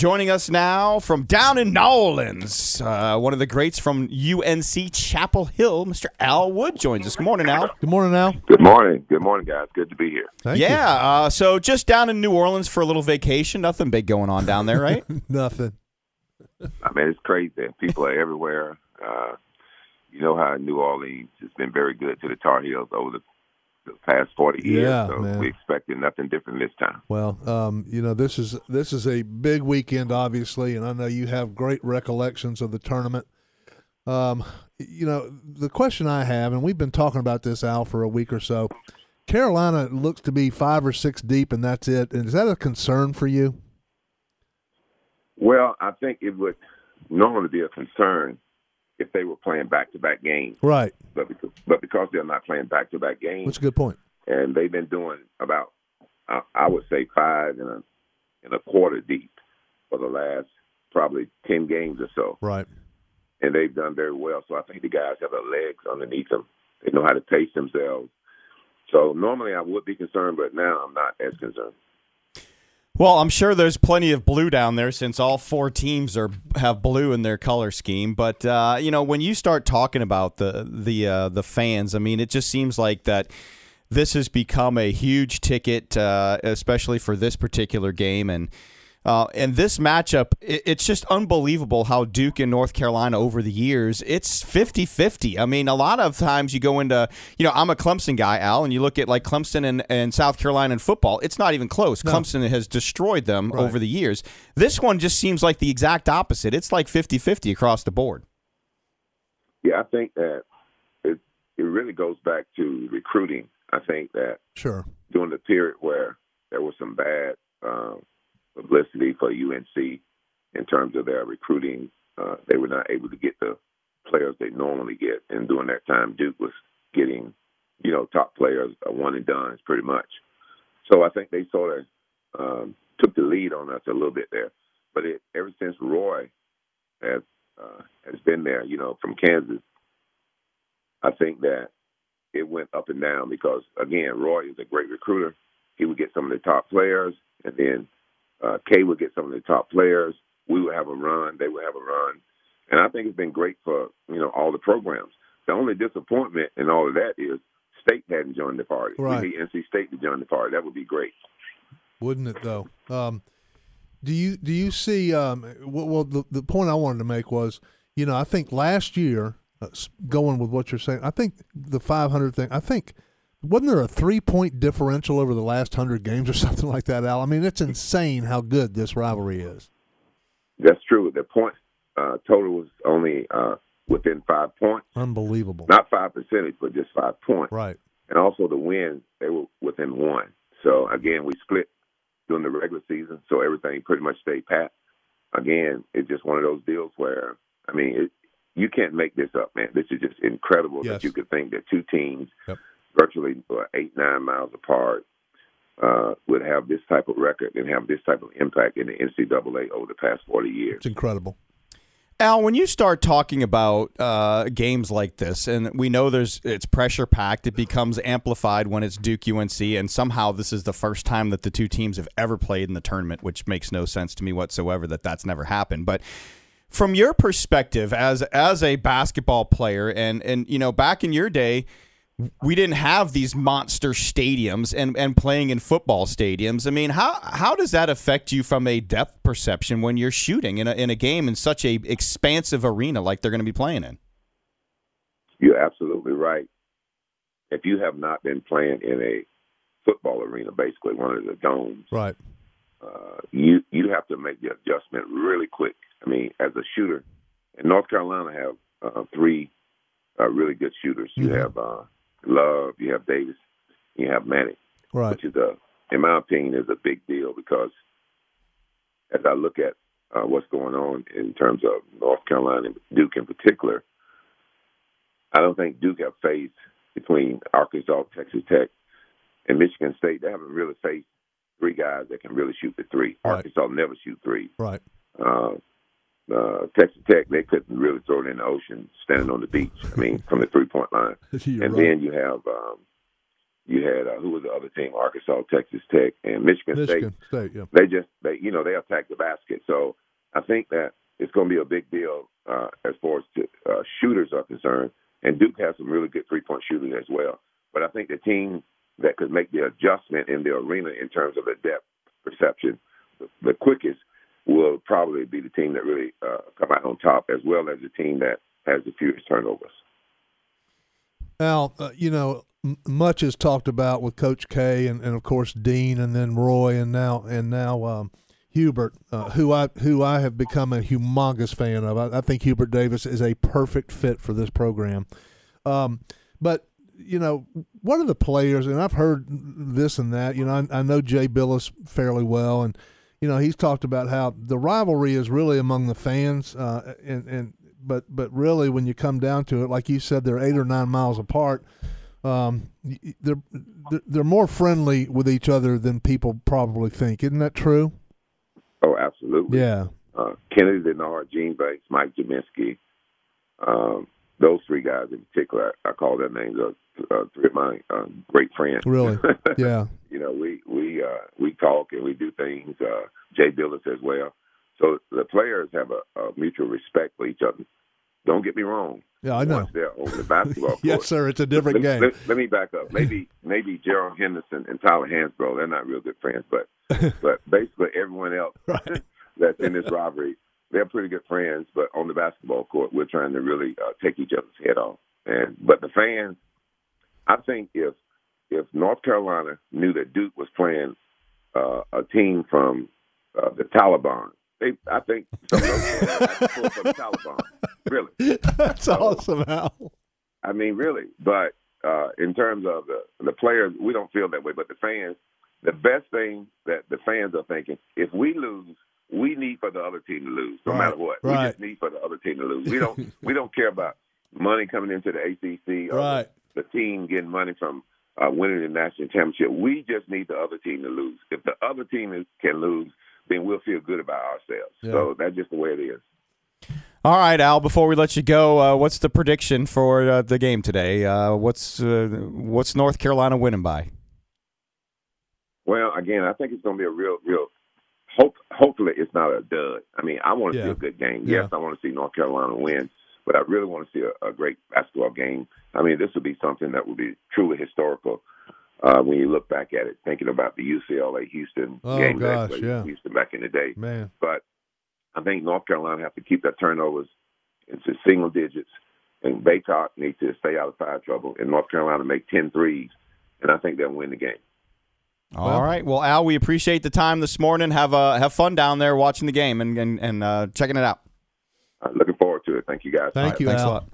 Joining us now from down in New Orleans, uh, one of the greats from UNC Chapel Hill, Mr. Al Wood joins us. Good morning, Al. Good morning, Al. Good morning. Good morning, guys. Good to be here. Thank yeah, uh, so just down in New Orleans for a little vacation. Nothing big going on down there, right? Nothing. I mean, it's crazy. People are everywhere. Uh, you know how New Orleans has been very good to the Tar Heels over the, the past forty years. Yeah, so man. we expected nothing different this time. Well, um, you know this is this is a big weekend, obviously, and I know you have great recollections of the tournament. Um, you know the question I have, and we've been talking about this Al for a week or so. Carolina looks to be five or six deep, and that's it. And is that a concern for you? Well, I think it would normally be a concern if they were playing back-to-back games, Right. but because, but because they're not playing back-to-back games, That's a good point. and they've been doing about I, I would say five and a and a quarter deep for the last probably ten games or so, Right. and they've done very well. So I think the guys have their legs underneath them. They know how to pace themselves. So normally I would be concerned, but now I'm not as concerned. Well, I'm sure there's plenty of blue down there since all four teams are have blue in their color scheme. But uh, you know, when you start talking about the the uh, the fans, I mean, it just seems like that this has become a huge ticket, uh, especially for this particular game and. Uh, and this matchup, it, it's just unbelievable how Duke and North Carolina over the years, it's 50 50. I mean, a lot of times you go into, you know, I'm a Clemson guy, Al, and you look at like Clemson and, and South Carolina in football, it's not even close. No. Clemson has destroyed them Right. over the years. This one just seems like the exact opposite. It's like 50 50 across the board. Yeah, I think that it it really goes back to recruiting. I think that Sure. during the period where there was some bad um, publicity for UNC in terms of their recruiting, uh, they were not able to get the players they normally get. And during that time, Duke was getting, you know, top players, uh, one and done pretty much. So I think they sort of um, took the lead on us a little bit there. But it, ever since Roy has uh, has been there, you know, from Kansas, I think that it went up and down because again, Roy is a great recruiter. He would get some of the top players, and then uh, K would get some of the top players. We would have a run. They would have a run, and I think it's been great for you know all the programs. The only disappointment in all of that is State hadn't joined the party. Right. We need NC State to join the party. That would be great. Wouldn't it though? Um, do you do you see? Um, well, well, the the point I wanted to make was, you know, I think last year, uh, going with what you're saying, I think the 500 thing. I think wasn't there a three point differential over the last hundred games or something like that, Al? I mean, it's insane how good this rivalry is. That's true. The point uh, total was only uh, within five points, Unbelievable. not five percentage, but just five points. Right. and also the wins they were within one. So again, we split during the regular season, so everything pretty much stayed pat. Again, it's just one of those deals where I mean, it, you can't make this up, man. This is just incredible Yes. that you could think that two teams, Yep. Virtually eight nine miles apart, uh, would have this type of record and have this type of impact in the NCAA over the past forty years. It's incredible. Al, when you start talking about uh, games like this, and we know there's it's pressure packed, it becomes amplified when it's Duke UNC, and somehow this is the first time that the two teams have ever played in the tournament, which makes no sense to me whatsoever that that's never happened. But from your perspective as as a basketball player, and and you know back in your day, we didn't have these monster stadiums and, and playing in football stadiums. I mean, how how does that affect you from a depth perception when you're shooting in a, in a game in such a expansive arena like they're going to be playing in? You're absolutely right. If you have not been playing in a football arena, basically one of the domes, Right. uh, you you have to make the adjustment really quick. I mean, as a shooter, and North Carolina have uh, three uh, really good shooters. You Mhm. have uh, Love, you have Davis, you have Manning, Right. which is a, in my opinion, is a big deal because as I look at uh, what's going on in terms of North Carolina and Duke in particular, I don't think Duke have faced between Arkansas, Texas Tech, and Michigan State. They haven't really faced three guys that can really shoot the three. Right. Arkansas never shoot three. Right. Uh, uh, Texas Tech, they couldn't really throw it in the ocean standing on the beach. I mean, from the three point line. And right. then you have um, You had uh, who was the other team? Arkansas, Texas Tech, and Michigan, Michigan State. State, yeah. They just they you know they attack the basket. So I think that it's going to be a big deal uh, as far as to, uh, shooters are concerned. And Duke has some really good three point shooting as well. But I think the team that could make the adjustment in the arena in terms of the depth perception the, the quickest will probably be the team that really uh, come out on top, as well as the team that has the fewest turnovers. Al, uh, you know, m- much is talked about with Coach K and, and of course Dean and then Roy and now and now um, Hubert, uh, who I who I have become a humongous fan of. I, I, think Hubert Davis is a perfect fit for this program. Um, but you know, what are the players? And I've heard this and that. You know, I, I know Jay Bilas fairly well, and you know he's talked about how the rivalry is really among the fans, uh, and and but but really when you come down to it, like you said, they're eight or nine miles apart. Um, they're they're more friendly with each other than people probably think. Isn't that true? Oh, absolutely. Yeah. Uh, Kenny Dennard, Gene Banks, Mike Gminski, um, those three guys in particular, I, I call their names uh, uh, three of my uh, great friends. Really? Yeah. you know, we we uh, we talk and we do things. Uh, Jay Bilas as well. So the players have a, a mutual respect for each other. Don't get me wrong. Yeah, I know. Once they're on the basketball court. yes, sir. It's a different let, game. Let, let, me back up. Maybe maybe Gerald Henderson and Tyler Hansbrough, they're not real good friends, but but basically everyone else right. that's in this rivalry, they're pretty good friends. But on the basketball court, we're trying to really uh, take each other's head off. And but the fans, I think if if North Carolina knew that Duke was playing uh, a team from uh, the Taliban, they I think some of those from the Taliban. Really, that's so, awesome, Al. I mean, really, but uh, in terms of the the players, we don't feel that way. But the fans, the best thing that the fans are thinking, if we lose, we need for the other team to lose, no right, matter what. Right. We just need for the other team to lose. We don't we don't care about money coming into the ACC or right. The, team getting money from uh, winning the national championship. We just need the other team to lose. If the other team is, can lose, then we'll feel good about ourselves. Yeah. So that's just the way it is. All right, Al. Before we let you go, uh, what's the prediction for uh, the game today? Uh, what's uh, what's North Carolina winning by? Well, again, I think it's going to be a real, real. Hope, hopefully, it's not a dud. I mean, I want to Yeah. see a good game. Yeah. Yes, I want to see North Carolina win, but I really want to see a, a great basketball game. I mean, this would be something that would be truly historical uh, when you look back at it, thinking about the UCLA Houston Oh, game gosh, that yeah. Houston back in the day. Man. But I think North Carolina have to keep their turnovers into single digits, and Bacot needs to stay out of foul trouble, and North Carolina make 10 threes, and I think they'll win the game. All Well- right. Well, Al, we appreciate the time this morning. Have uh, have fun down there watching the game and and, and uh, checking it out. Looking forward to it. Thank you guys. Thank All right, you, thanks Al. a lot.